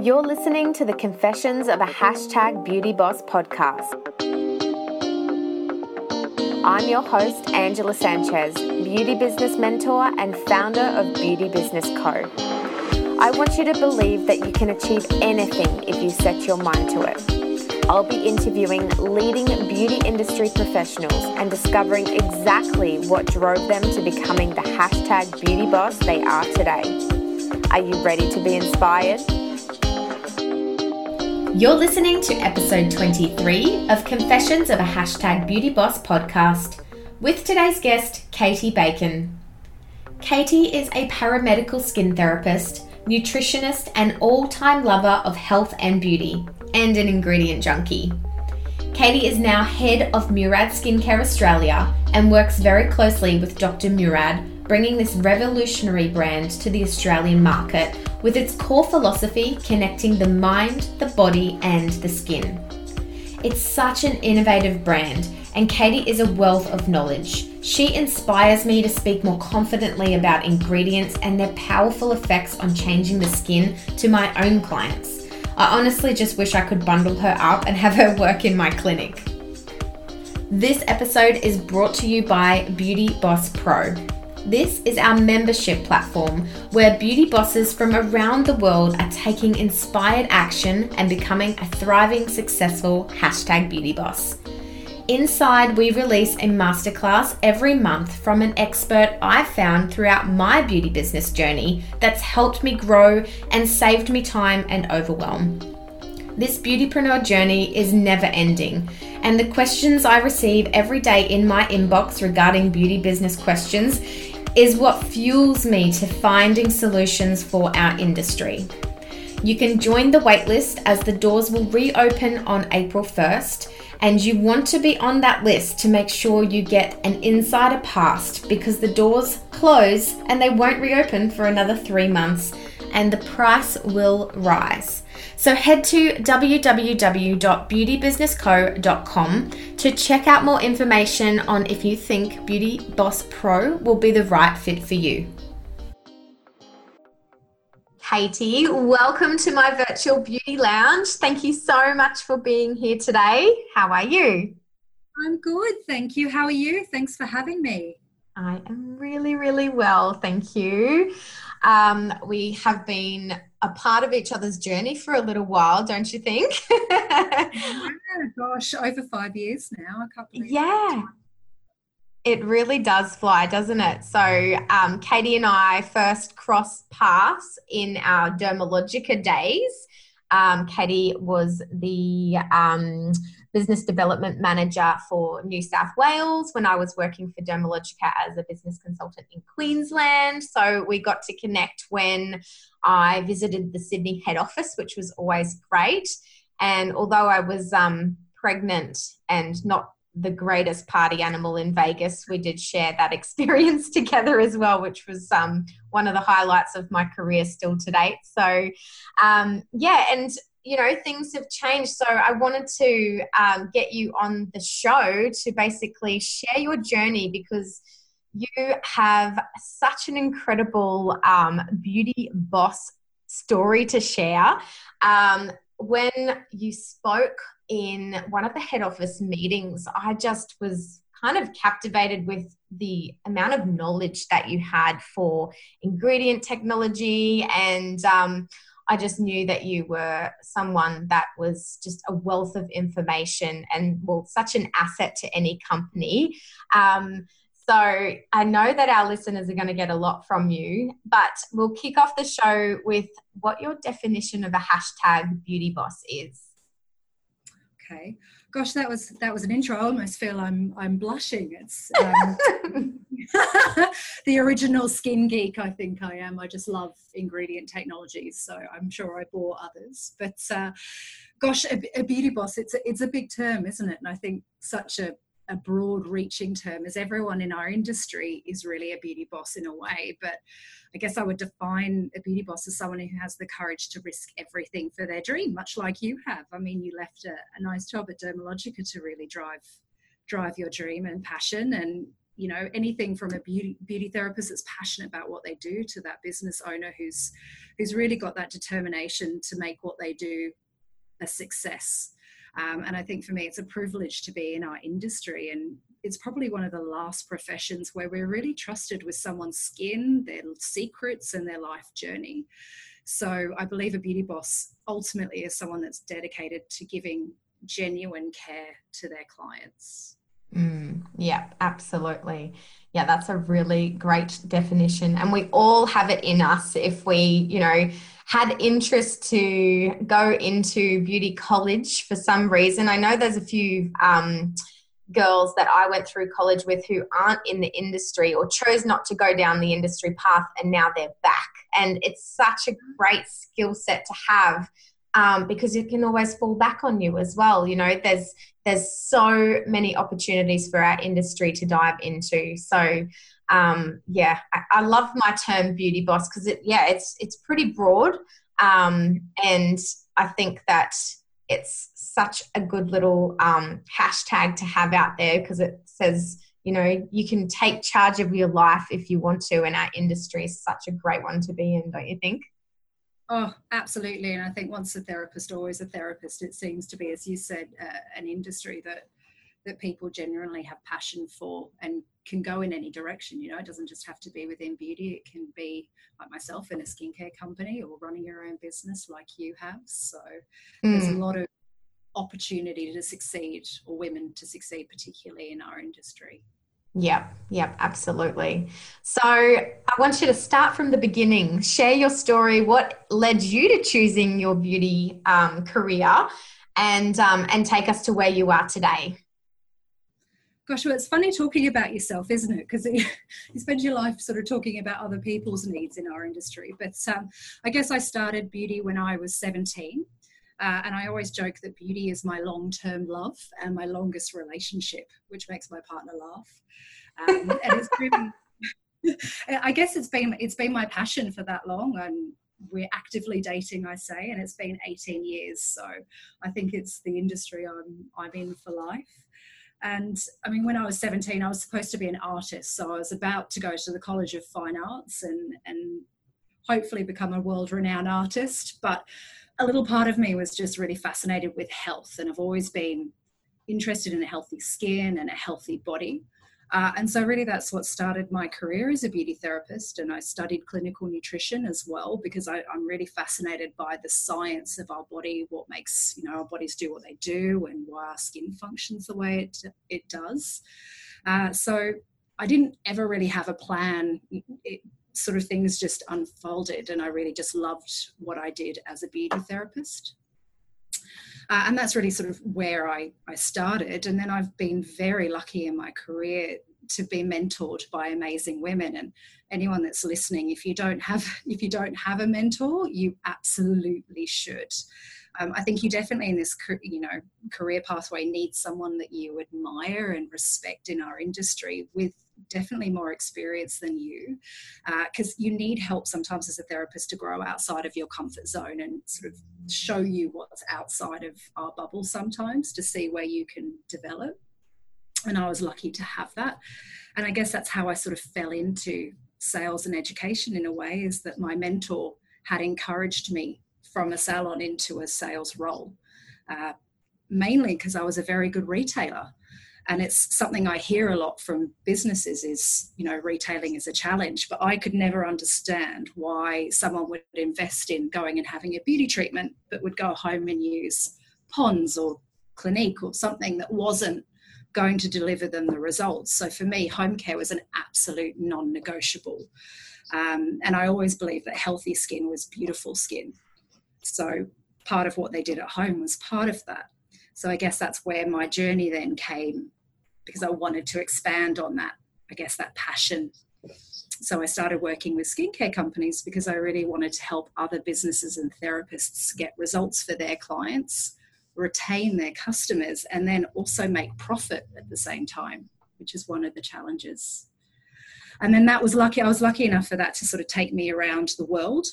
You're listening to the Confessions of a Hashtag Beauty Boss podcast. I'm your host, Angela Sanchez, beauty business mentor and founder of Beauty Business Co. I want you to believe that you can achieve anything if you set your mind to it. I'll be interviewing leading beauty industry professionals and discovering exactly what drove them to becoming the hashtag beauty boss they are today. Are you ready to be inspired? You're listening to episode 23 of Confessions of a Hashtag Beauty Boss podcast with today's guest, Katie Bacon. Katie is a paramedical skin therapist, nutritionist, and all time lover of health and beauty, and an ingredient junkie. Katie is now head of Murad Skincare Australia and works very closely with Dr. Murad, bringing this revolutionary brand to the Australian market with its core philosophy connecting the mind, the body, and the skin. It's such an innovative brand, and Katie is a wealth of knowledge. She inspires me to speak more confidently about ingredients and their powerful effects on changing the skin to my own clients. I honestly just wish I could bundle her up and have her work in my clinic. This episode is brought to you by Beauty Boss Pro. This is our membership platform where beauty bosses from around the world are taking inspired action and becoming a thriving, successful hashtag beauty boss. Inside, we release a masterclass every month from an expert I've found throughout my beauty business journey that's helped me grow and saved me time and overwhelm. This beautypreneur journey is never ending, and the questions I receive every day in my inbox regarding beauty business questions is what fuels me to finding solutions for our industry. You can join the waitlist as the doors will reopen on April 1st, and you want to be on that list to make sure you get an insider pass because the doors close and they won't reopen for another three months, and the price will rise. So head to www.beautybusinessco.com to check out more information on if you think Beauty Boss Pro will be the right fit for you. Katie, welcome to my virtual beauty lounge. Thank you so much for being here today. How are you? I'm good, thank you. How are you? Thanks for having me. I am really, really well, thank you. Um, we have been a part of each other's journey for a little while, don't you think? yeah, gosh, over five years now. A couple. yeah. It really does fly, doesn't it? So, um, Katie and I first crossed paths in our Dermalogica days. Um, Katie was the um, business development manager for New South Wales when I was working for Dermalogica as a business consultant in Queensland. So we got to connect when I visited the Sydney head office, which was always great. And although I was um, pregnant and not the greatest party animal in Vegas, we did share that experience together as well, which was um, one of the highlights of my career still to date. So, um, yeah, and you know things have changed. So i wanted to um, get you on the show to basically share your journey because you have such an incredible um, beauty boss story to share. Um, when you spoke in one of the head office meetings i just was kind of captivated with the amount of knowledge that you had for ingredient technology and um, I just knew that you were someone that was just a wealth of information and, well, such an asset to any company. Um, so I know that our listeners are going to get a lot from you, but we'll kick off the show with what your definition of a hashtag beauty boss is. Okay. Gosh, that was that was an intro. I almost feel I'm I'm blushing. It's um, the original skin geek. I think I am. I just love ingredient technologies, so I'm sure I bore others. But uh, gosh, a, a beauty boss. It's a, it's a big term, isn't it? And I think such a a broad reaching term as everyone in our industry is really a beauty boss in a way. But i guess i would define a beauty boss as someone who has the courage to risk everything for their dream much like you have. I mean you left a, a nice job at dermalogica to really drive drive your dream and passion. And you know anything from a beauty beauty therapist that's passionate about what they do to that business owner who's who's really got that determination to make what they do a success um, and i think for me it's a privilege to be in our industry and it's probably one of the last professions where we're really trusted with someone's skin their secrets and their life journey so i believe a beauty boss ultimately is someone that's dedicated to giving genuine care to their clients Mm, yeah, absolutely. Yeah, that's a really great definition. And we all have it in us if we, you know, had interest to go into beauty college for some reason. I know there's a few um, girls that I went through college with who aren't in the industry or chose not to go down the industry path and now they're back. And it's such a great skill set to have um, because it can always fall back on you as well. You know, there's there's so many opportunities for our industry to dive into. So um, yeah, I, I, love my term beauty boss because it yeah it's it's pretty broad, um, and I think that it's such a good little um, hashtag to have out there because it says you know you can take charge of your life if you want to and our industry is such a great one to be in don't you think Oh, absolutely. And I think once a therapist, always a therapist. It seems to be, as you said, uh, an industry that that people genuinely have passion for and can go in any direction. You know, it doesn't just have to be within beauty. It can be like myself in a skincare company or running your own business like you have. So mm. there's a hmm. lot of opportunity to succeed or women to succeed, particularly in our industry. Yep, yep, absolutely. So I want you to start from the beginning. Share your story. What led you to choosing your beauty um, career, and um, and take us to where you are today. Gosh, well, it's funny talking about yourself, isn't it? Because you spend your life sort of talking about other people's needs in our industry. But um, I guess I started beauty when I was 17. Uh, and I always joke that beauty is my long term love and my longest relationship, which makes my partner laugh. Um, and I guess it's been it's been my passion for that long, and we're actively dating, I say, and it's been 18 years. So I think it's the industry I'm I'm in for life. And I mean, when I was 17, I was supposed to be an artist, so I was about to go to the College of Fine Arts and and hopefully become a world renowned artist, but a little part of me was just really fascinated with health, and I've always been interested in a healthy skin and a healthy body. Uh, and so, really, that's what started my career as a beauty therapist. And I studied clinical nutrition as well because I, am really fascinated by the science of our body, what makes you know our bodies do what they do, and why our skin functions the way it it does. Uh, so, I didn't ever really have a plan. It, sort of things just unfolded, and I really just loved what I did as a beauty therapist. Uh, and that's really sort of where I, I started. And then I've been very lucky in my career to be mentored by amazing women and anyone that's listening if you don't have if you don't have a mentor you absolutely should um, i think you definitely in this you know career pathway need someone that you admire and respect in our industry with definitely more experience than you. Because uh, you need help sometimes as a therapist to grow outside of your comfort zone and sort of show you what's outside of our bubble sometimes to see where you can develop. And i was lucky to have that. And i guess that's how i sort of fell into sales and education in a way is that my mentor had encouraged me from a salon into a sales role uh, mainly because i was a very good retailer. And it's something i hear a lot from businesses is you know retailing is a challenge but i could never understand why someone would invest in going and having a beauty treatment but would go home and use Pond's or clinique or something that wasn't going to deliver them the results. So for me home care was an absolute non-negotiable. Um, and i always believed that healthy skin was beautiful skin so part of what they did at home was part of that so I guess that's where my journey then came because I wanted to expand on that, I guess, that passion. So I started working with skincare companies because I really wanted to help other businesses and therapists get results for their clients, retain their customers, and then also make profit at the same time, which is one of the challenges. And then that was lucky, I was lucky enough for that to sort of take me around the world.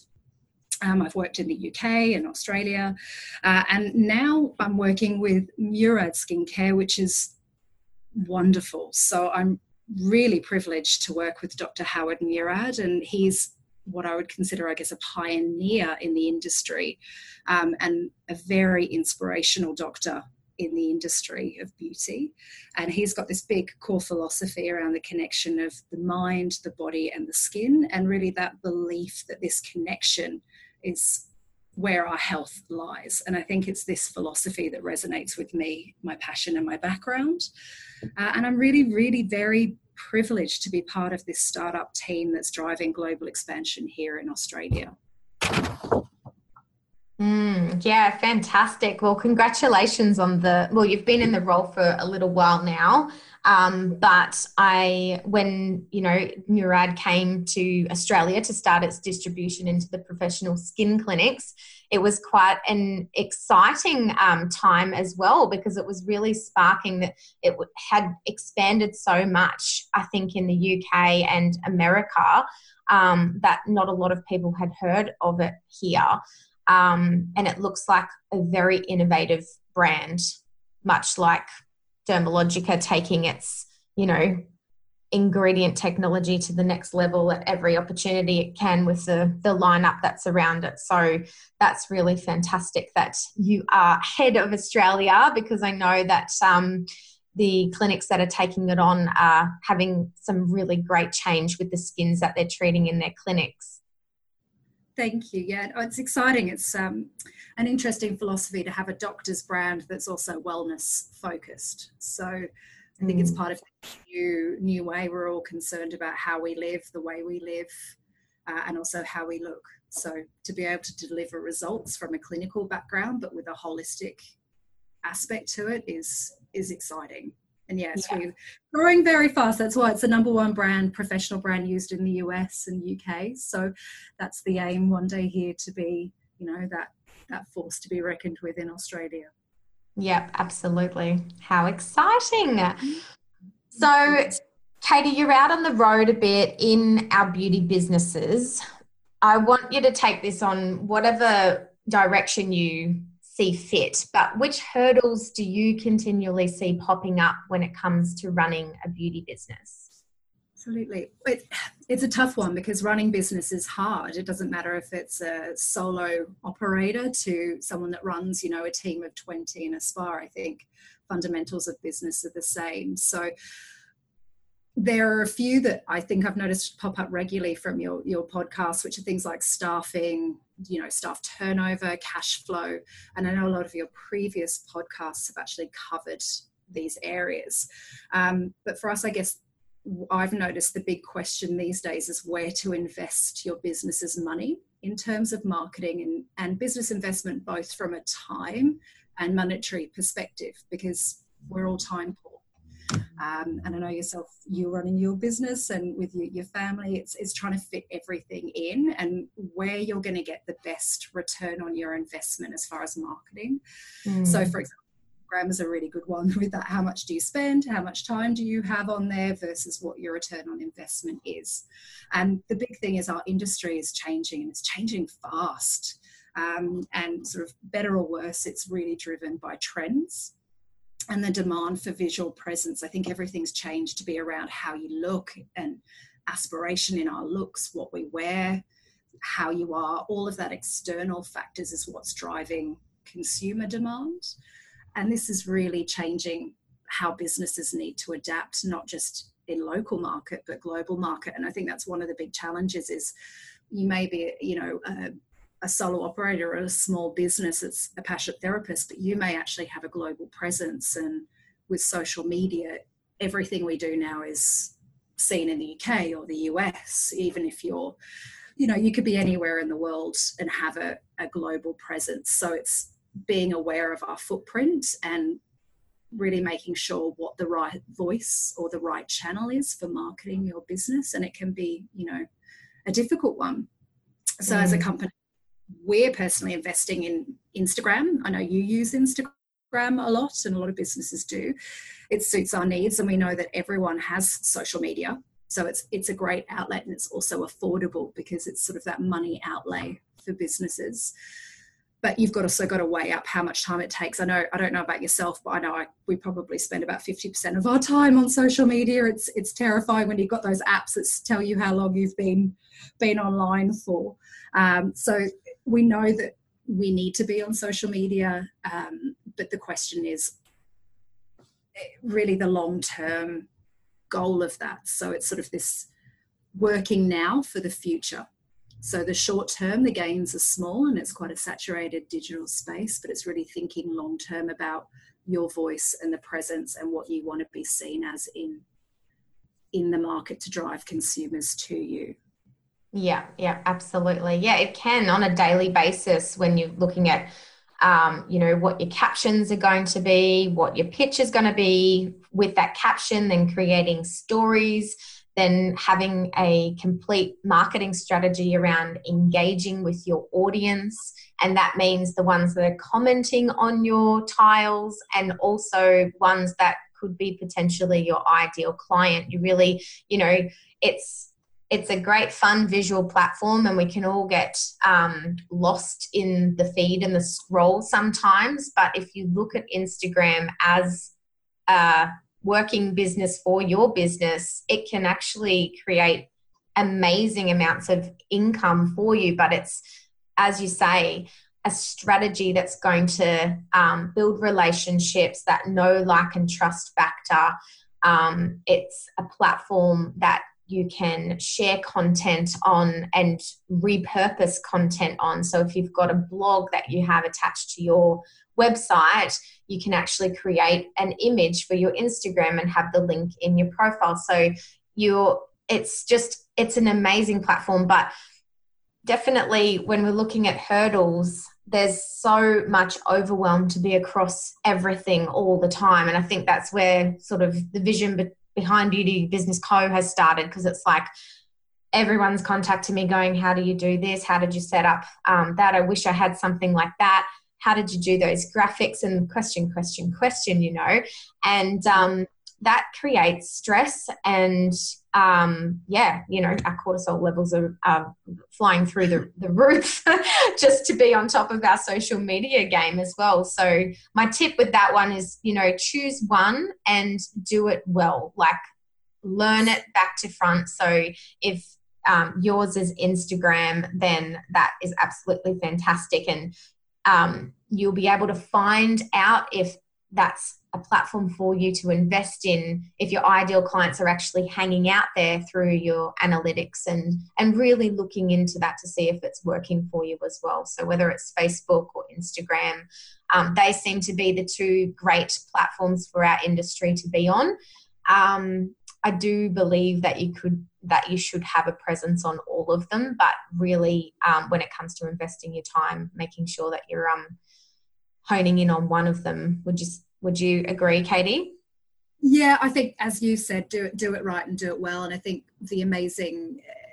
Um, I've worked in the UK and Australia, uh, and now I'm working with Murad Skincare, which is wonderful. So I'm really privileged to work with Dr. Howard Murad, and he's what I would consider, I guess, a pioneer in the industry um, and a very inspirational doctor in the industry of beauty. And he's got this big core philosophy around the connection of the mind, the body, and the skin, and really that belief that this connection is where our health lies. And I think it's this philosophy that resonates with me, my passion, and my background. Uh, and I'm really, really very privileged to be part of this startup team that's driving global expansion here in Australia. Mm, yeah, fantastic. Well, congratulations on the. Well, you've been in the role for a little while now, um, but I, when you know Murad came to Australia to start its distribution into the professional skin clinics, it was quite an exciting um, time as well because it was really sparking that it had expanded so much. I think in the UK and America um, that not a lot of people had heard of it here. Um, and it looks like a very innovative brand, much like Dermalogica taking its, you know, ingredient technology to the next level at every opportunity it can with the, the lineup that's around it. So that's really fantastic that you are head of Australia because I know that um, the clinics that are taking it on are having some really great change with the skins that they're treating in their clinics. Thank you. Yeah, oh, it's exciting. It's um, an interesting philosophy to have a doctor's brand that's also wellness focused. So I think mm. it's part of the new new way we're all concerned about how we live, the way we live, uh, and also how we look. So to be able to deliver results from a clinical background, but with a holistic aspect to it, is is exciting. And yes, yeah. growing very fast. That's why it's the number one brand, professional brand used in the US and UK. So that's the aim one day here to be, you know, that that force to be reckoned with in Australia. Yep, absolutely. How exciting. Mm-hmm. So Katie, you're out on the road a bit in our beauty businesses. I want you to take this on whatever direction you see fit, but which hurdles do you continually see popping up when it comes to running a beauty business? Absolutely. It, it's a tough one because running business is hard. It doesn't matter if it's a solo operator to someone that runs, you know, a team of 20 in a spa. I think fundamentals of business are the same. So there are a few that I think I've noticed pop up regularly from your, your podcast, which are things like staffing, you know, staff turnover, cash flow. And I know a lot of your previous podcasts have actually covered these areas. Um, but for us, I guess I've noticed the big question these days is where to invest your business's money in terms of marketing and, and business investment, both from a time and monetary perspective, because we're all time um, and I know yourself, you're running your business and with your, your family, it's, it's trying to fit everything in and where you're going to get the best return on your investment as far as marketing. Mm. So, for example, Instagram is a really good one with that. How much do you spend? How much time do you have on there versus what your return on investment is? And the big thing is our industry is changing and it's changing fast. Um, and sort of better or worse, it's really driven by trends and the demand for visual presence. I think everything's changed to be around how you look and aspiration in our looks, what we wear, how you are. All of that external factors is what's driving consumer demand. And this is really changing how businesses need to adapt, not just in local market, but global market. And I think that's one of the big challenges is you may be, you know, a solo operator or a small business that's a passionate therapist, but you may actually have a global presence. And with social media, everything we do now is seen in the UK or the US, even if you're, you know, you could be anywhere in the world and have a, a global presence. So it's being aware of our footprint and really making sure what the right voice or the right channel is for marketing your business. And it can be, you know, a difficult one. So mm. as a mm. company, we're personally investing in Instagram. I know you use Instagram a lot, and a lot of businesses do. It suits our needs, and we know that everyone has social media. So it's it's a great outlet, and it's also affordable because it's sort of that money outlay for businesses. but you've got also got to weigh up how much time it takes. I know I don't know about yourself, but I know I, we probably spend about fifty percent of our time on social media. It's it's terrifying when you've got those apps that tell you how long you've been been online for. Um, so we know that we need to be on social media, um, but the question is eh, really the long term goal of that. So it's sort of this working now for the future. So the short term, the gains are small and it's quite a saturated digital space, but it's really thinking long term about your voice and the presence and what you want to be seen as in in the market to drive consumers to you. Yeah, yeah, absolutely. Yeah, it can on a daily basis when you're looking at um, you know what your captions are going to be, what your pitch is going to be with that caption, then creating stories then having a complete marketing strategy around engaging with your audience. And that means the ones that are commenting on your tiles and also ones that could be potentially your ideal client. You really, you know, it's it's a great fun visual platform and we can all get um, lost in the feed and the scroll sometimes but if you look at instagram as a working business for your business, it can actually create amazing amounts of income for you. But it's, as you say, a strategy that's going to um, build relationships, that know, like, and trust factor. Um, it's a platform that you can share content on and repurpose content on. So if you've got a blog that you have attached to your website, you can actually create an image for your Instagram and have the link in your profile. So you're it's just it's an amazing platform, but definitely when we're looking at hurdles, there's so much overwhelm to be across everything all the time. And I think that's where sort of the vision behind Beauty Business Co has started because it's like everyone's contacting me going, How do you do this? How did you set up um, that? I wish I had something like that how did you do those graphics and question question question you know and um, that creates stress and um, yeah you know our cortisol levels are, are flying through the, the roof just to be on top of our social media game as well. So my tip with that one is you know choose one and do it well. Like learn it back to front. So if um, yours is Instagram, then that is absolutely fantastic. And um, you'll be able to find out if that's a platform for you to invest in if your ideal clients are actually hanging out there through your analytics and and really looking into that to see if it's working for you as well. So whether it's facebook or instagram um, they seem to be the two great platforms for our industry to be on. Um, I do believe that you could that you should have a presence on all of them, but really, um, when it comes to investing your time, making sure that you're um, honing in on one of them. Would you Would you agree, Katie? Yeah, I think as you said, do it do it right and do it well. And I think the amazing uh,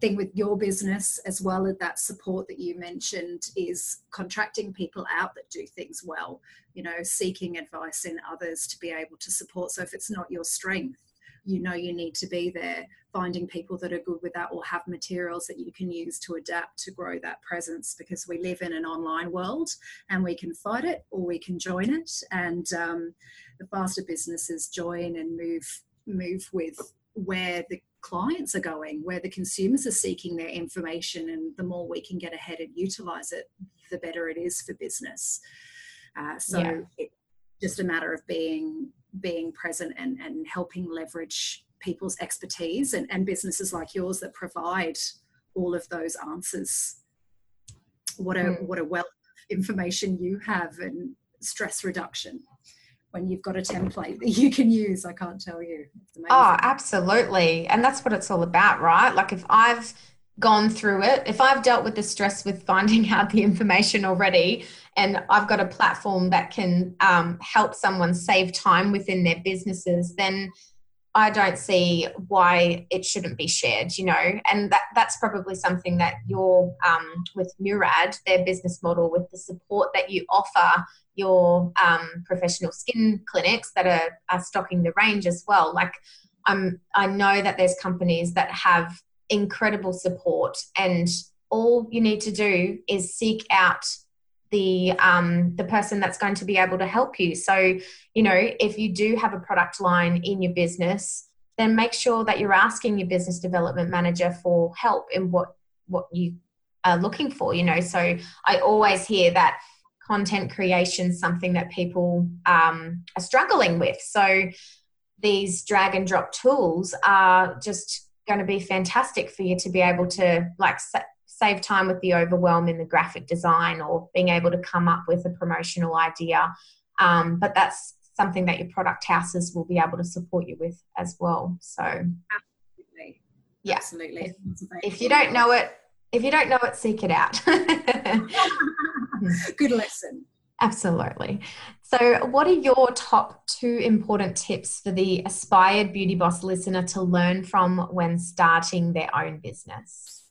thing with your business as well as that support that you mentioned is contracting people out that do things well you know seeking advice in others to be able to support so if it's not your strength you know you need to be there finding people that are good with that or have materials that you can use to adapt to grow that presence because we live in an online world and we can fight it or we can join it and um, the faster businesses join and move move with where the clients are going where the consumers are seeking their information and the more we can get ahead and utilize it the better it is for business uh, so yeah. it's just a matter of being being present and, and helping leverage people's expertise and, and businesses like yours that provide all of those answers. What a mm. what a wealth of information you have and stress reduction when you've got a template that you can use. I can't tell you. Oh, absolutely. And that's what it's all about, right? Like if I've gone through it, if I've dealt with the stress with finding out the information already, and I've got a platform that can um, help someone save time within their businesses, then I don't see why it shouldn't be shared, you know, and that, that's probably something that you're um, with Murad, their business model, with the support that you offer your um, professional skin clinics that are, are stocking the range as well. Like, I'm, I know that there's companies that have incredible support, and all you need to do is seek out the um, the person that's going to be able to help you. So, you know, if you do have a product line in your business, then make sure that you're asking your business development manager for help in what what you are looking for. You know, so I always hear that content creation is something that people um, are struggling with. So these drag and drop tools are just going to be fantastic for you to be able to like save time with the overwhelm in the graphic design or being able to come up with a promotional idea. Um, but that's something that your product houses will be able to support you with as well. So, absolutely, yeah, absolutely. If, if you don't know it, if you don't know it, seek it out. Good lesson. Absolutely. So, what are your top two important tips for the aspired beauty boss listener to learn from when starting their own business?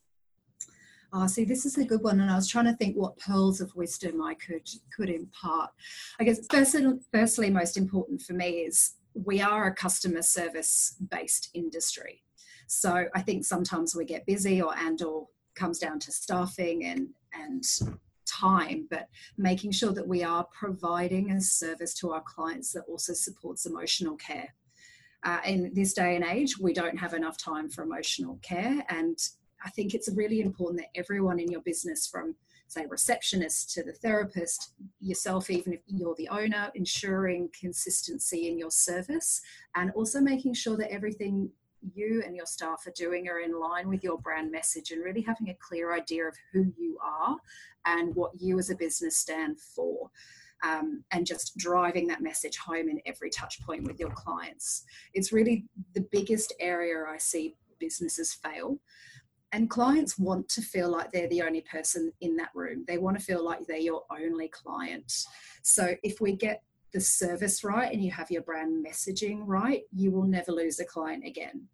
Oh, see, this is a good one, and I was trying to think what pearls of wisdom I could could impart. I guess firstly, firstly, most important for me is we are a customer service based industry, so I think sometimes we get busy or and or comes down to staffing and and time, but making sure that we are providing a service to our clients that also supports emotional care. Uh, in this day and age, we don't have enough time for emotional care, and I think it's really important that everyone in your business, from say receptionist to the therapist, yourself, even if you're the owner, ensuring consistency in your service and also making sure that everything you and your staff are doing are in line with your brand message and really having a clear idea of who you are and what you as a business stand for. Um, and just driving that message home in every touch point with your clients. It's really the biggest area I see businesses fail and clients want to feel like they're the only person in that room. They want to feel like they're your only client. So if we get the service right and you have your brand messaging right, you will never lose a client again.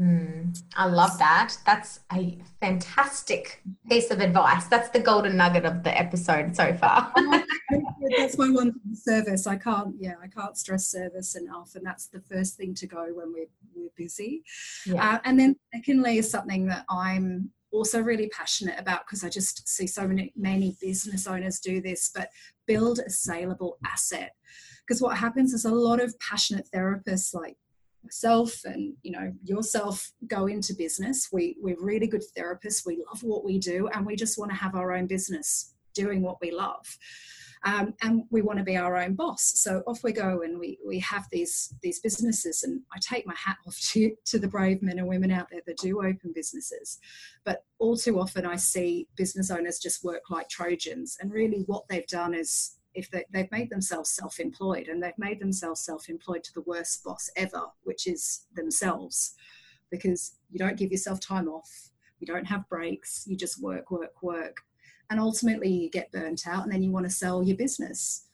Mm, I love that. That's a fantastic piece of advice. That's the golden nugget of the episode so far. that's my one service. I can't, yeah, I can't stress service enough, and that's the first thing to go when we're we're busy. Yeah. Uh, and then secondly is something that I'm also really passionate about because I just see so many many business owners do this, but build a saleable asset. Because what happens is a lot of passionate therapists like myself and you know yourself go into business. We we're really good therapists. We love what we do and we just want to have our own business doing what we love. Um, and we want to be our own boss. So off we go and we we have these these businesses and i take my hat off to to the brave men and women out there that do open businesses. But all too often i see business owners just work like trojans and really what they've done is if they, they've made themselves self-employed and they've made themselves self-employed to the worst boss ever which is themselves. Because you don't give yourself time off you don't have breaks you just work work work. And ultimately you get burnt out and then you want to sell your business.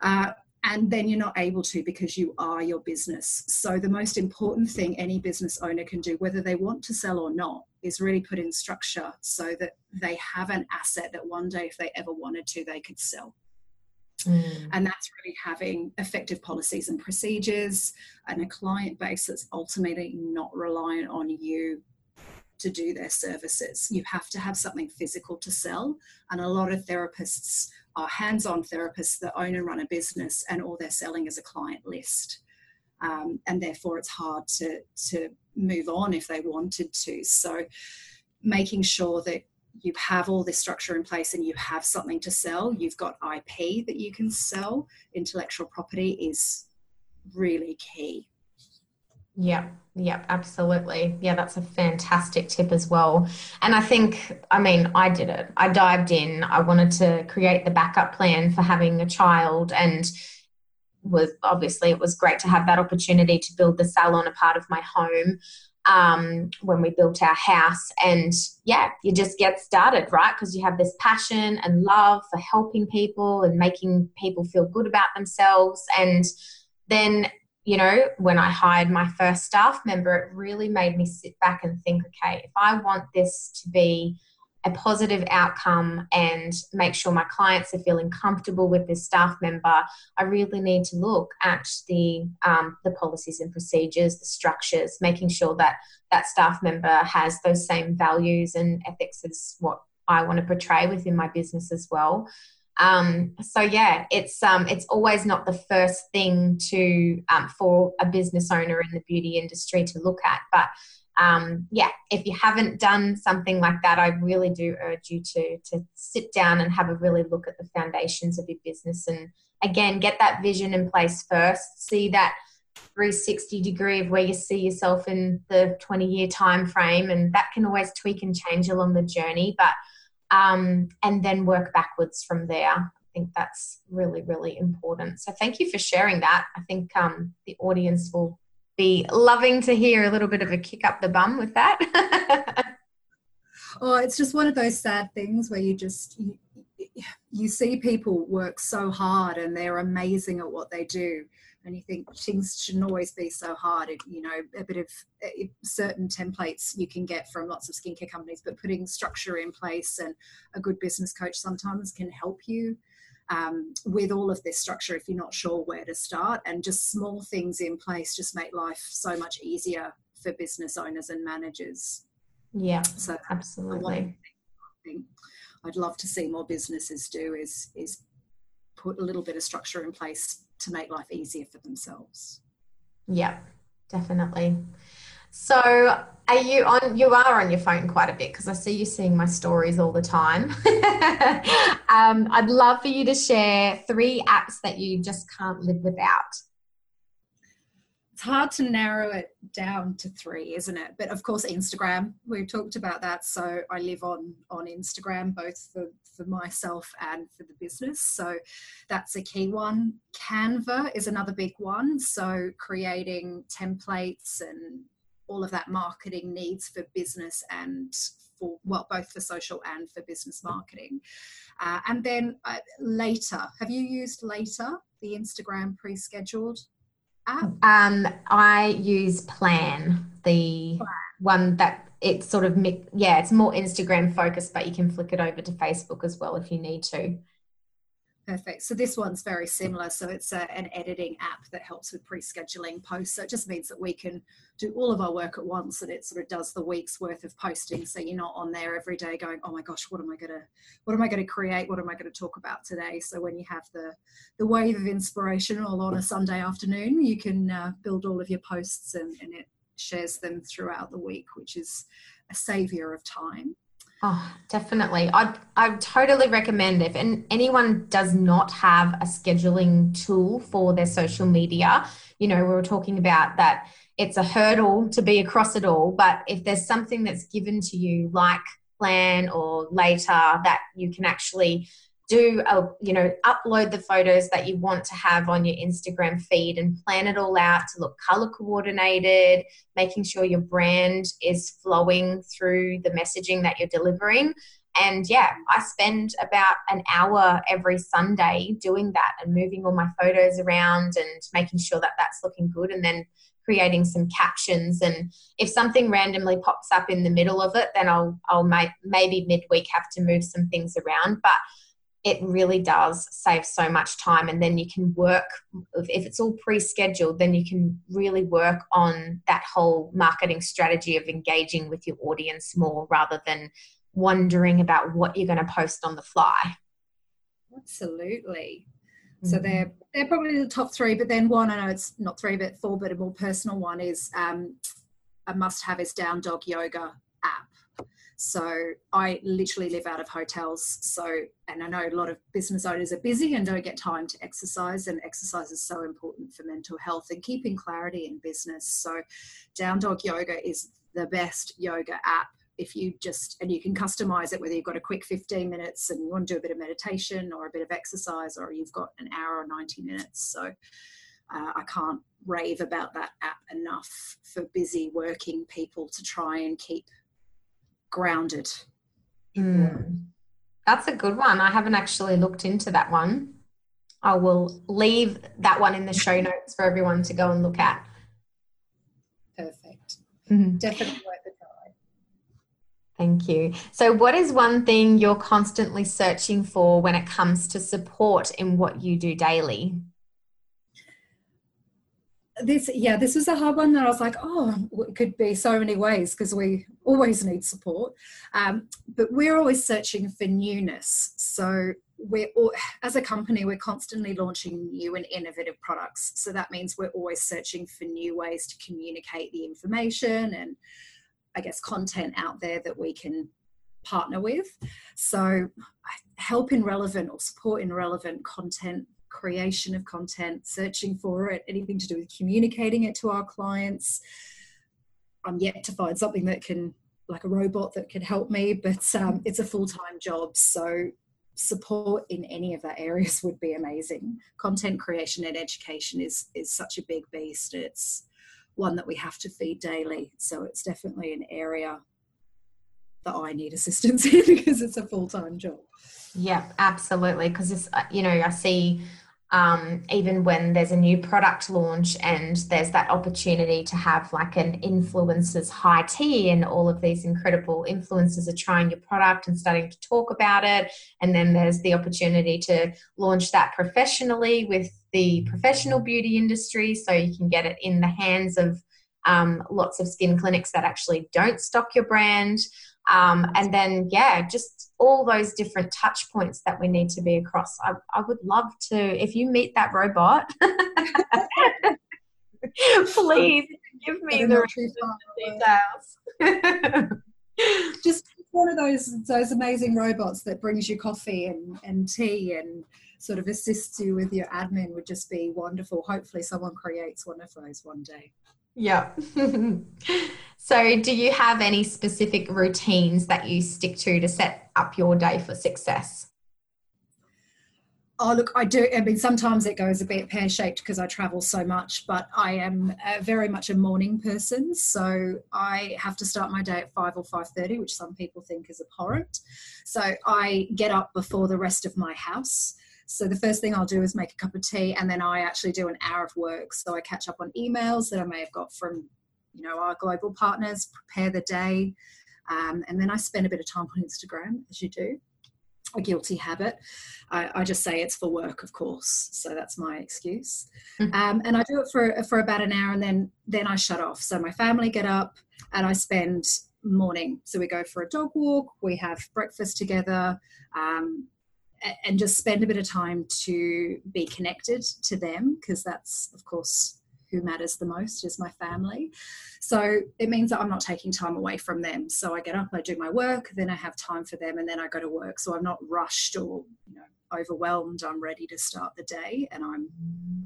Uh, and then you're not able to because you are your business. So the most important thing any business owner can do whether they want to sell or not is really put in structure so that they have an asset that one day if they ever wanted to they could sell Mm. And that's really having effective policies and procedures and a client base that's ultimately not reliant on you to do their services. You have to have something physical to sell. And a lot of therapists are hands on therapists that own and run a business, and all they're selling is a client list. Um, and therefore, it's hard to, to move on if they wanted to. So, making sure that you have all this structure in place and you have something to sell, you've got IP that you can sell, intellectual property is really key. Yeah, yeah, absolutely. Yeah, that's a fantastic tip as well. And I think, I mean, I did it. I dived in. I wanted to create the backup plan for having a child and was obviously it was great to have that opportunity to build the salon a part of my home um, when we built our house. And yeah, you just get started, right? Because you have this passion and love for helping people and making people feel good about themselves. And then, you know, when I hired my first staff member, it really made me sit back and think, okay, if I want this to be a positive outcome and make sure my clients are feeling comfortable with this staff member, I really need to look at the um, the policies and procedures, the structures, making sure that that staff member has those same values and ethics as what I want to portray within my business as well. Um, so yeah, it's um, it's always not the first thing to um, for a business owner in the beauty industry to look at, but um, yeah, if you haven't done something like that, I really do urge you to to sit down and have a really look at the foundations of your business and again get that vision in place first. See that 360 degree of where you see yourself in the 20 year time frame, and that can always tweak and change along the journey, but um, and then work backwards from there. I think that's really really important. So thank you for sharing that. I think um, the audience will be loving to hear a little bit of a kick up the bum with that. oh, it's just one of those sad things where you just you, you see people work so hard and they're amazing at what they do and you think things shouldn't always be so hard you know a bit of eh, certain templates you can get from lots of skincare companies but putting structure in place and a good business coach sometimes can help you um, with all of this structure if you're not sure where to start. And just small things in place just make life so much easier for business owners and managers. Yeah, so absolutely. I'd love to see more businesses do is is put a little bit of structure in place to make life easier for themselves. Yeah, definitely. So, are you on? You are on your phone quite a bit because I see you seeing my stories all the time. um, I'd love for you to share three apps that you just can't live without. It's hard to narrow it down to three, isn't it? But of course, Instagram. We've talked about that. So I live on on Instagram, both for for myself and for the business. So that's a key one. Canva is another big one. So creating templates and all of that marketing needs for business and for well both for social and for business marketing. Uh, and then uh, later. Have you used later the instagram pre-scheduled app? Um, i use plan the plan. one that it's sort of yeah it's more instagram focused but you can flick it over to facebook as well if you need to Perfect. So this one's very similar. So it's a, an editing app that helps with pre-scheduling posts. So it just means that we can do all of our work at once, and it sort of does the week's worth of posting. So you're not on there every day going, "Oh my gosh, what am I gonna, what am I gonna create? What am I gonna talk about today?" So when you have the the wave of inspiration all on a Sunday afternoon, you can uh, build all of your posts, and, and it shares them throughout the week, which is a savior of time. Oh, definitely. I I totally recommend if and anyone does not have a scheduling tool for their social media, you know, we were talking about that it's a hurdle to be across it all, but if there's something that's given to you like plan or later that you can actually do a, you know upload the photos that you want to have on your instagram feed and plan it all out to look color coordinated making sure your brand is flowing through the messaging that you're delivering. And yeah i spend about an hour every sunday doing that and moving all my photos around and making sure that that's looking good and then creating some captions. And if something randomly pops up in the middle of it then i'll i'll make maybe midweek have to move some things around. But it really does save so much time and then you can work if it's all pre-scheduled then you can really work on that whole marketing strategy of engaging with your audience more rather than wondering about what you're going to post on the fly. Absolutely. Mm-hmm. so they're they're probably the top three but then one i know it's not three but four but a more personal one is um, a must have is down dog yoga app so I literally live out of hotels. So, and I know a lot of business owners are busy and don't get time to exercise, and exercise is so important for mental health and keeping clarity in business. So, Down Dog Yoga is the best yoga app if you just and you can customize it whether you've got a quick 15 minutes and you want to do a bit of meditation or a bit of exercise or you've got an hour or 90 minutes so uh, i can't rave about that app enough for busy working people to try and keep grounded. Mm. That's a good one. I haven't actually looked into that one. I will leave that one in the show notes for everyone to go and look at. Perfect. Mm-hmm. Definitely worth the try. Thank you. So, what is one thing you're constantly searching for when it comes to support in what you do daily? This yeah this was a hard one that i was like oh it could be so many ways because we always need support. Um, but we're always searching for newness. So we're all, as a company we're constantly launching new and innovative products. So that means we're always searching for new ways to communicate the information and i guess content out there that we can partner with. So help in relevant or support in relevant content creation of content searching for it anything to do with communicating it to our clients i'm yet to find something that can like a robot that can help me but um, it's a full-time job so support in any of that areas would be amazing. Content creation and education is is such a big beast. It's one that we have to feed daily. So it's definitely an area that I need assistance in because it's a full time job. Yeah, absolutely. Because uh, you know I see um, even when there's a new product launch and there's that opportunity to have like an influencers high tea and all of these incredible influencers are trying your product and starting to talk about it and then there's the opportunity to launch that professionally with the professional beauty industry so you can get it in the hands of um, lots of skin clinics that actually don't stock your brand um, and then yeah just all those different touch points that we need to be across. I, I would love to if you meet that robot please give me the details. Just one of those those amazing robots that brings you coffee and, and tea and sort of assists you with your admin would just be wonderful. Hopefully someone creates one of those one day yeah So, do you have any specific routines that you stick to to set up your day for success? Oh, look, I do. I mean, sometimes it goes a bit pear shaped because I travel so much, but I am very much a morning person. So I have to start my day at 5 or 5.30, which some people think is abhorrent. So I get up before the rest of my house. So the first thing I'll do is make a cup of tea and then I actually do an hour of work. So I catch up on emails that I may have got from you know our global partners prepare the day um, and then i spend a bit of time on instagram as you do a guilty habit I, I just say it's for work of course so that's my excuse mm-hmm. um, and i do it for for about an hour and then then i shut off so my family get up and i spend morning so we go for a dog walk we have breakfast together um, and just spend a bit of time to be connected to them because that's of course who matters the most is my family. So it means that I'm not taking time away from them. So I get up, I do my work, then I have time for them, and then I go to work. So I'm not rushed or you know overwhelmed. I'm ready to start the day, and I'm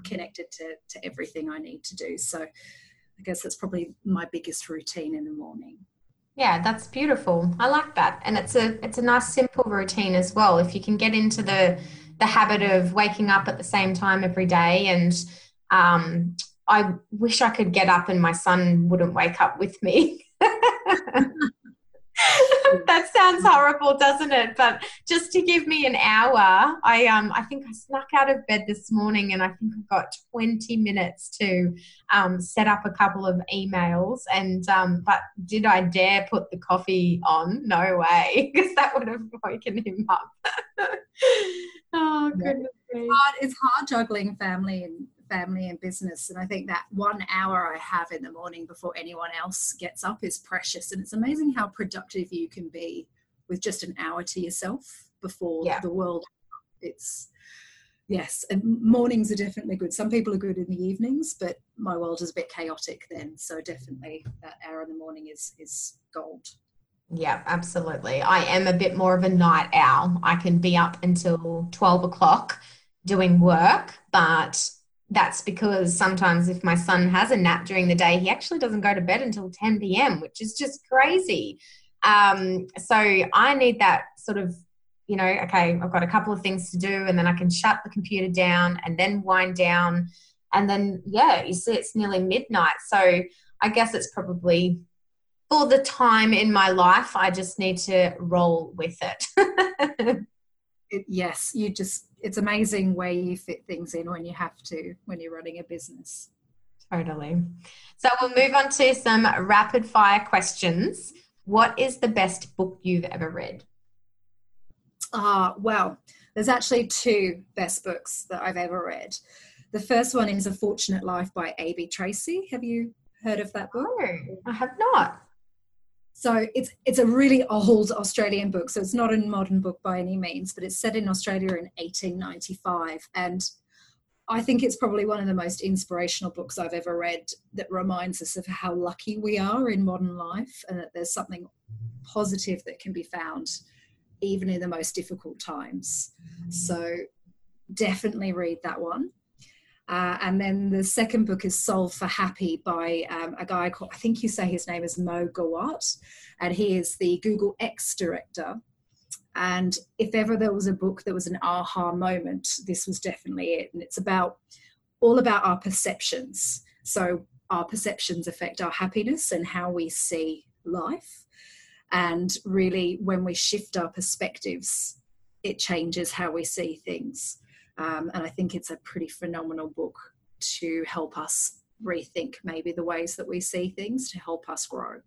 connected to to everything I need to do. So I guess that's probably my biggest routine in the morning. Yeah, that's beautiful. I like that. And it's a it's a nice simple routine as well. If you can get into the the habit of waking up at the same time every day and um, I wish I could get up and my son wouldn't wake up with me. that sounds horrible, doesn't it? But just to give me an hour, I um I think I snuck out of bed this morning and I think I've got 20 minutes to um, set up a couple of emails and um but did I dare put the coffee on? No way, because that would have woken him up. oh goodness. It's hard, it's hard juggling family and family and business. And I think that one hour I have in the morning before anyone else gets up is precious. And it's amazing how productive you can be with just an hour to yourself before yeah. the world. It's yes, and mornings are definitely good. Some people are good in the evenings, but my world is a bit chaotic then. So definitely that hour in the morning is is gold. Yeah, absolutely. I am a bit more of a night owl. I can be up until 12 o'clock doing work, but that's because sometimes if my son has a nap during the day, he actually doesn't go to bed until 10 p.m., which is just crazy. Um, so I need that sort of, you know, okay, I've got a couple of things to do, and then I can shut the computer down and then wind down. And then, yeah, you see, it's nearly midnight. So I guess it's probably for the time in my life, I just need to roll with it. it yes, you just it's amazing where you fit things in when you have to when you're running a business. Totally. So we'll move on to some rapid fire questions. What is the best book you've ever read? Ah uh, well there's actually two best books that i've ever read. The first one is a fortunate life by AB Facey. Have you heard of that book? Oh, i have not so it's it's a really old Australian book. So it's not a modern book by any means, but it's set in Australia in 1895, and I think it's probably one of the most inspirational books I've ever read that reminds us of how lucky we are in modern life, and that there's something positive that can be found even in the most difficult times. So definitely read that one. Uh, and then the second book is Solve for Happy by um, a guy called, I think you say his name is Mo Gawdat, and he is the Google X director. And if ever there was a book that was an aha moment, this was definitely it. And it's about all about our perceptions. So our perceptions affect our happiness and how we see life. And really, when we shift our perspectives, it changes how we see things. Um, and I think it's a pretty phenomenal book to help us rethink maybe the ways that we see things to help us grow.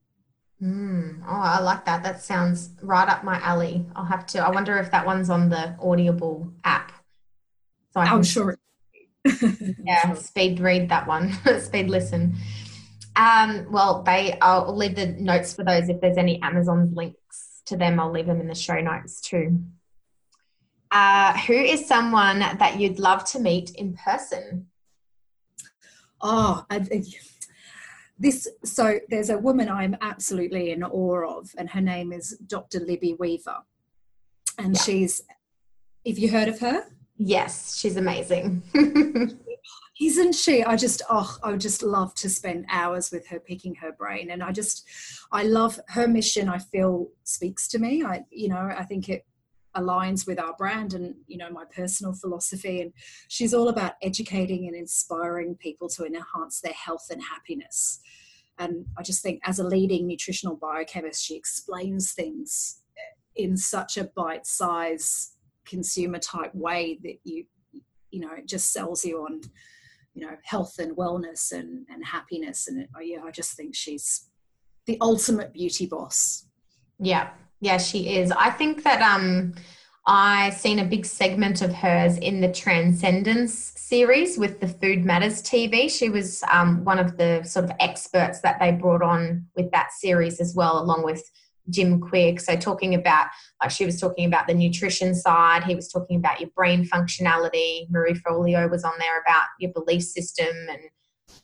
Mm. Oh, I like that. That sounds right up my alley. I'll have to. I wonder if that one's on the Audible app. So I am sure. yeah, speed read that one. speed listen. Um, well, they. I'll leave the notes for those. If there's any Amazon links to them, I'll leave them in the show notes too. Uh, who is someone that you'd love to meet in person? Oh, I, I, this. So there's a woman I'm absolutely in awe of, and her name is Dr. Libby Weaver, and yeah. she's. Have you heard of her? Yes, she's amazing. isn't she i just oh i would just love to spend hours with her picking her brain and i just i love her mission i feel speaks to me i you know i think it aligns with our brand and you know my personal philosophy. And she's all about educating and inspiring people to enhance their health and happiness. And i just think as a leading nutritional biochemist she explains things in such a bite size consumer type way that you you know it just sells you on you know health and wellness and and happiness. And it, yeah i just think she's the ultimate beauty boss. Yeah yeah, she is. I think that um, I seen a big segment of hers in the Transcendence series with the Food Matters TV. She was um, one of the sort of experts that they brought on with that series as well, along with Jim Kwik. So talking about, like she was talking about the nutrition side, he was talking about your brain functionality. Marie Forleo was on there about your belief system and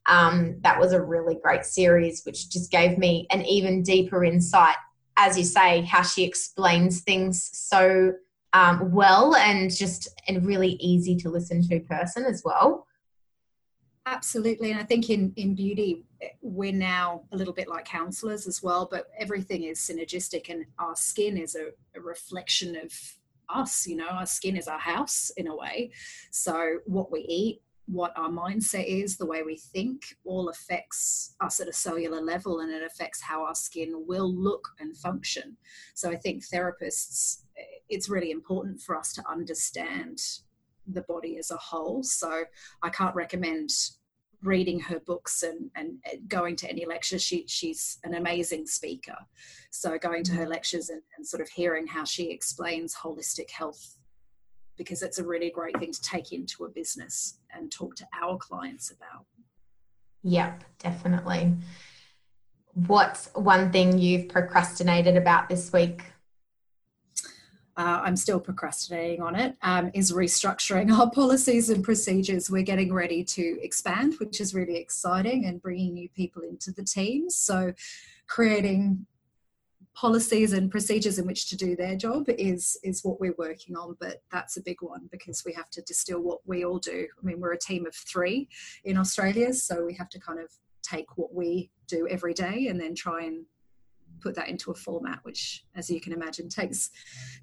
um, that was a really great series, which just gave me an even deeper insight as you say, how she explains things so um, well and just a really easy to listen to person as well. Absolutely. And I think in, in beauty, we're now a little bit like counselors as well, but everything is synergistic and our skin is a, a reflection of us. You know, our skin is our house in a way. So what we eat, what our mindset is, the way we think, all affects us at a cellular level and it affects how our skin will look and function. So I think therapists, it's really important for us to understand the body as a whole. So I can't recommend reading her books and, and going to any lectures. She, she's an amazing speaker. So going to her mm. lectures and, and sort of hearing how she explains holistic health because it's a really great thing to take into a business and talk to our clients about. Yep, definitely. What's one thing you've procrastinated about this week? Uh, I'm still procrastinating on it. Um, is restructuring our policies and procedures. We're getting ready to expand, which is really exciting, and bringing new people into the team. So, creating policies and procedures in which to do their job is is what we're working on but that's a big one because we have to distill what we all do. I mean we're a team of three in australia so we have to kind of take what we do every day and then try and put that into a format which as you can imagine takes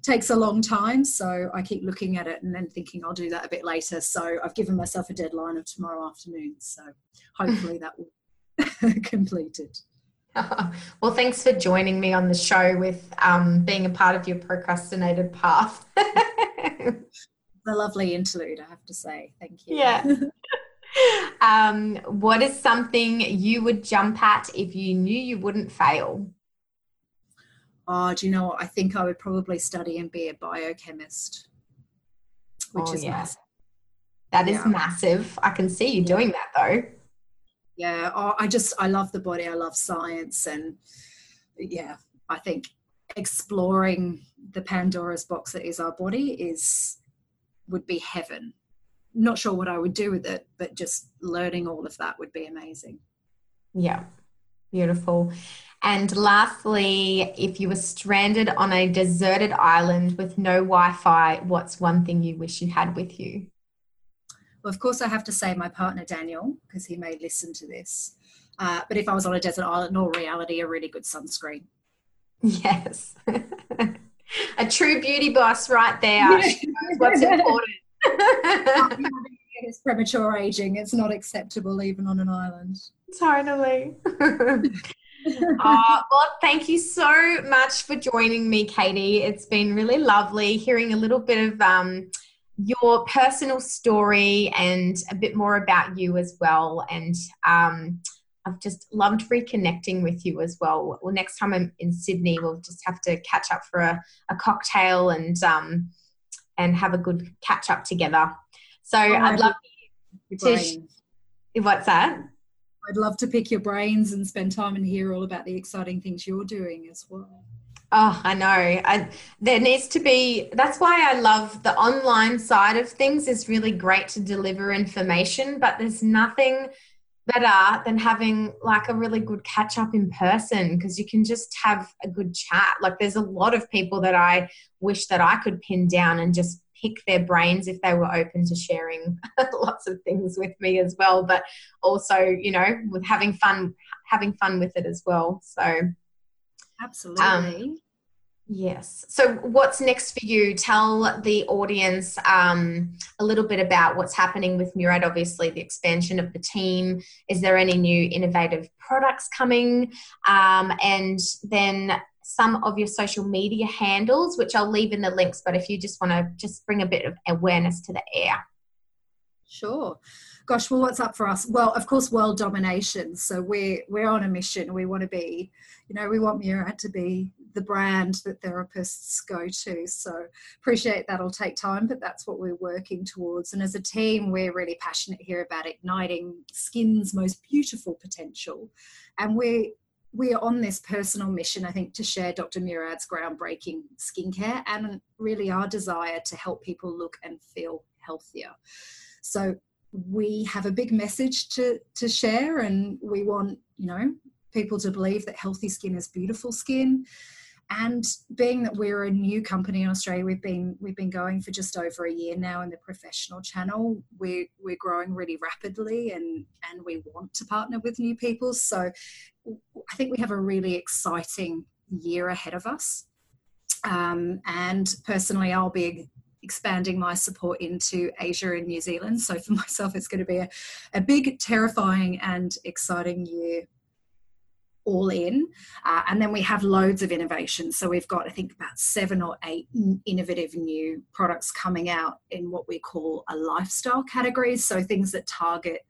takes a long time. So i keep looking at it and then thinking i'll do that a bit later. So i've given myself a deadline of tomorrow afternoon. So hopefully that will complete it well, thanks for joining me on the show with um, being a part of your procrastinated path. a lovely interlude, I have to say. Thank you. Yeah. um, what is something you would jump at if you knew you wouldn't fail? Oh, do you know what? I think I would probably study and be a biochemist, which oh, is yeah. massive. That is yeah. massive. I can see you doing that though yeah oh, i just i love the body i love science and yeah I think exploring the Pandora's box that is our body is would be heaven. Not sure what I would do with it, but just learning all of that would be amazing. Yeah, beautiful. And lastly, if you were stranded on a deserted island with no Wi Fi, what's one thing you wish you had with you? Well, of course, I have to say my partner Daniel, because he may listen to this. Uh, but if I was on a desert island, in all reality, a really good sunscreen. Yes. a true beauty boss right there. What's important. it's premature aging. It's not acceptable even on an island. Totally. uh, well, thank you so much for joining me, Katie. It's been really lovely hearing a little bit of um, your personal story and a bit more about you as well. And um, I've just loved reconnecting with you as well. Well, next time I'm in Sydney, we'll just have to catch up for a, a cocktail and um, and have a good catch up together. So oh, I'd love to. Sh- what's that? I'd love to pick your brains and spend time and hear all about the exciting things you're doing as well. Oh, I know. I, there needs to be. That's why I love the online side of things. is really great to deliver information, but there's nothing better than having like a really good catch up in person because you can just have a good chat. Like there's a lot of people that I wish that I could pin down and just pick their brains if they were open to sharing lots of things with me as well but also you know with having fun having fun with it as well so absolutely um, Yes. So, what's next for you? Tell the audience um, a little bit about what's happening with Murad. Obviously, the expansion of the team. Is there any new innovative products coming? Um, and then some of your social media handles, which I'll leave in the links. But if you just want to just bring a bit of awareness to the air. Sure. Gosh, well, what's up for us? Well, of course, world domination. So we're we're on a mission. We want to be, you know, we want Murad to be the brand that therapists go to. So appreciate that'll take time, but that's what we're working towards. And as a team, we're really passionate here about igniting skin's most beautiful potential. And we're we are on this personal mission, I think, to share Dr. Murad's groundbreaking skincare and really our desire to help people look and feel healthier. So we have a big message to to share and we want you know people to believe that healthy skin is beautiful skin and being that we're a new company in Australia, we've been we've been going for just over a year now in the professional channel. We're we're growing really rapidly, and and we want to partner with new people. So I think we have a really exciting year ahead of us. Um, and personally, I'll be expanding my support into Asia and New Zealand. So for myself, it's going to be a, a big, terrifying, and exciting year all in. Uh, and then we have loads of innovation. So we've got, I think, about seven or eight innovative new products coming out in what we call a lifestyle category. So things that target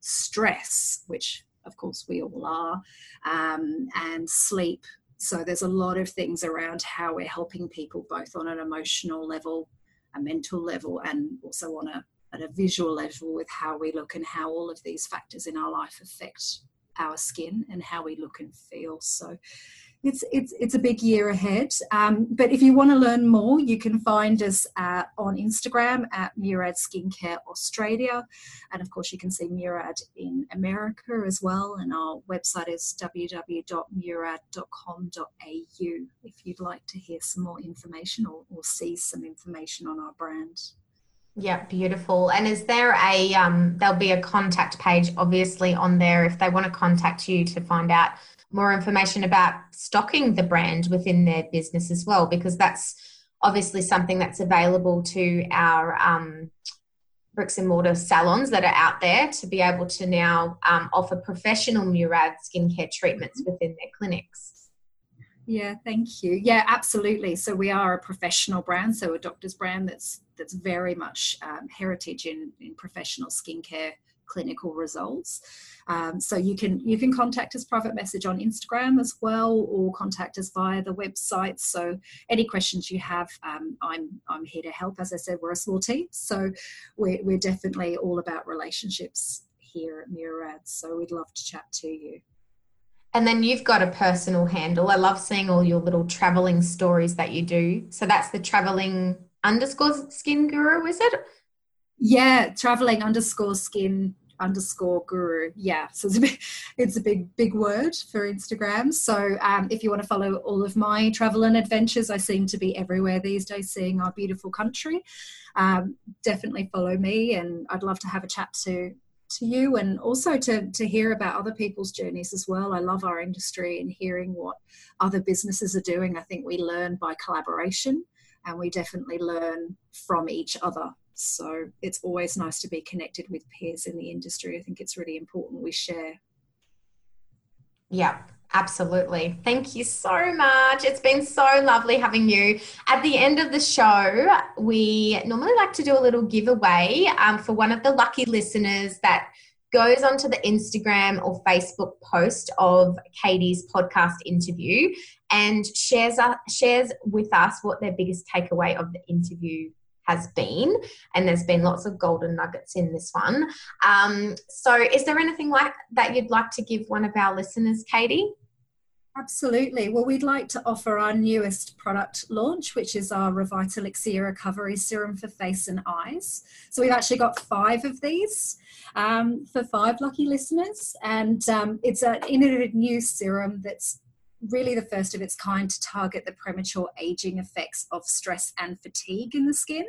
stress, which of course we all are, um, and sleep. So there's a lot of things around how we're helping people both on an emotional level, a mental level, and also on a at a visual level with how we look and how all of these factors in our life affect our skin and how we look and feel. So it's it's it's a big year ahead. Um, but if you want to learn more, you can find us uh, on Instagram at Murad Skincare Australia, and of course you can see Murad in America as well. And our website is www.murad.com.au if you'd like to hear some more information or, or see some information on our brand. Yeah, beautiful. And is there a um there'll be a contact page obviously on there if they want to contact you to find out more information about stocking the brand within their business as well because that's obviously something that's available to our um, bricks and mortar salons that are out there to be able to now um, offer professional Murad skincare treatments within their clinics. Yeah, thank you. Yeah, absolutely. So we are a professional brand, so a doctor's brand that's that's very much um, heritage in, in professional skincare clinical results. Um, so you can you can contact us private message on Instagram as well, or contact us via the website. So any questions you have, um, I'm I'm here to help. As I said, we're a small team, so we're we're definitely all about relationships here at Murad. So we'd love to chat to you. And then you've got a personal handle. I love seeing all your little traveling stories that you do. So that's the traveling underscore skin guru, is it? Yeah, traveling underscore skin underscore guru. Yeah, so it's a big, it's a big, big word for Instagram. So um, if you want to follow all of my travel and adventures, I seem to be everywhere these days, seeing our beautiful country. Um, definitely follow me, and I'd love to have a chat to to you and also to, to hear about other people's journeys as well. I love our industry and hearing what other businesses are doing. I think we learn by collaboration and we definitely learn from each other. So it's always nice to be connected with peers in the industry. I think it's really important we share. Yeah, Absolutely. Thank you so much. It's been so lovely having you. At the end of the show, we normally like to do a little giveaway um, for one of the lucky listeners that goes onto the Instagram or Facebook post of Katie's podcast interview and shares uh, shares with us what their biggest takeaway of the interview has been, and there's been lots of golden nuggets in this one. Um, so, is there anything like that you'd like to give one of our listeners, Katie? Absolutely. Well, we'd like to offer our newest product launch, which is our Revitalixir Recovery Serum for face and eyes. So we've actually got five of these um, for five lucky listeners, and um, it's an innovative new serum that's really the first of its kind to target the premature aging effects of stress and fatigue in the skin.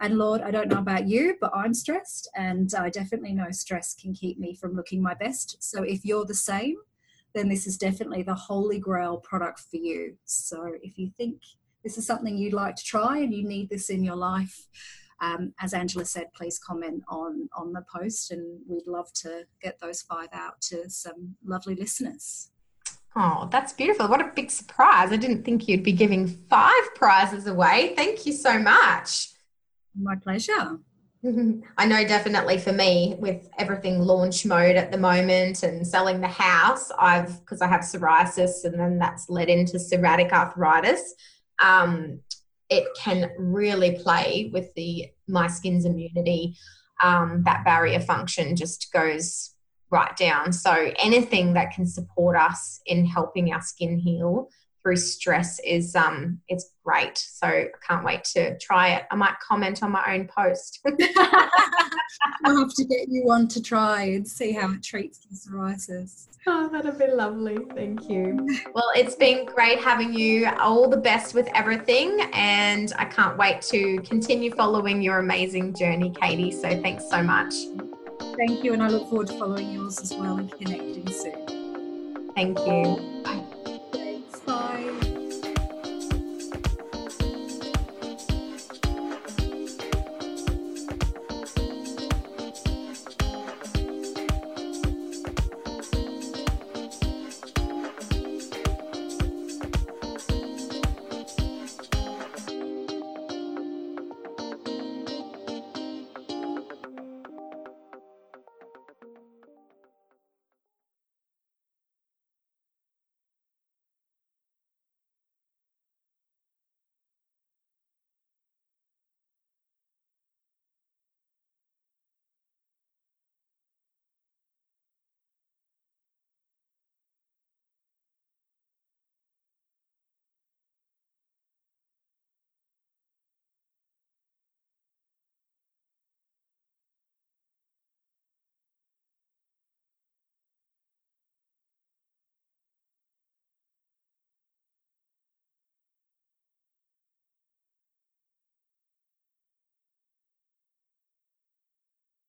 And Lord, I don't know about you, but I'm stressed, and I definitely know stress can keep me from looking my best. So if you're the same, then this is definitely the holy grail product for you. So if you think this is something you'd like to try and you need this in your life, um, as Angela said, please comment on on the post, and we'd love to get those five out to some lovely listeners. Oh, that's beautiful. What a big surprise. I didn't think you'd be giving five prizes away. Thank you so much. My pleasure. I know definitely for me with everything launch mode at the moment and selling the house, I've because I have psoriasis and then that's led into psoriatic arthritis. Um, it can really play with the my skin's immunity. Um, that barrier function just goes right down. So anything that can support us in helping our skin heal through stress is um it's great. So I can't wait to try it. I might comment on my own post. I'll have to get you one to try and see how it treats the psoriasis. Oh, that'd be lovely. Thank you. Well, it's been great having you. All the best with everything. And I can't wait to continue following your amazing journey, Katie. So thanks so much. Thank you. And I look forward to following yours as well and connecting soon. Thank you. Bye.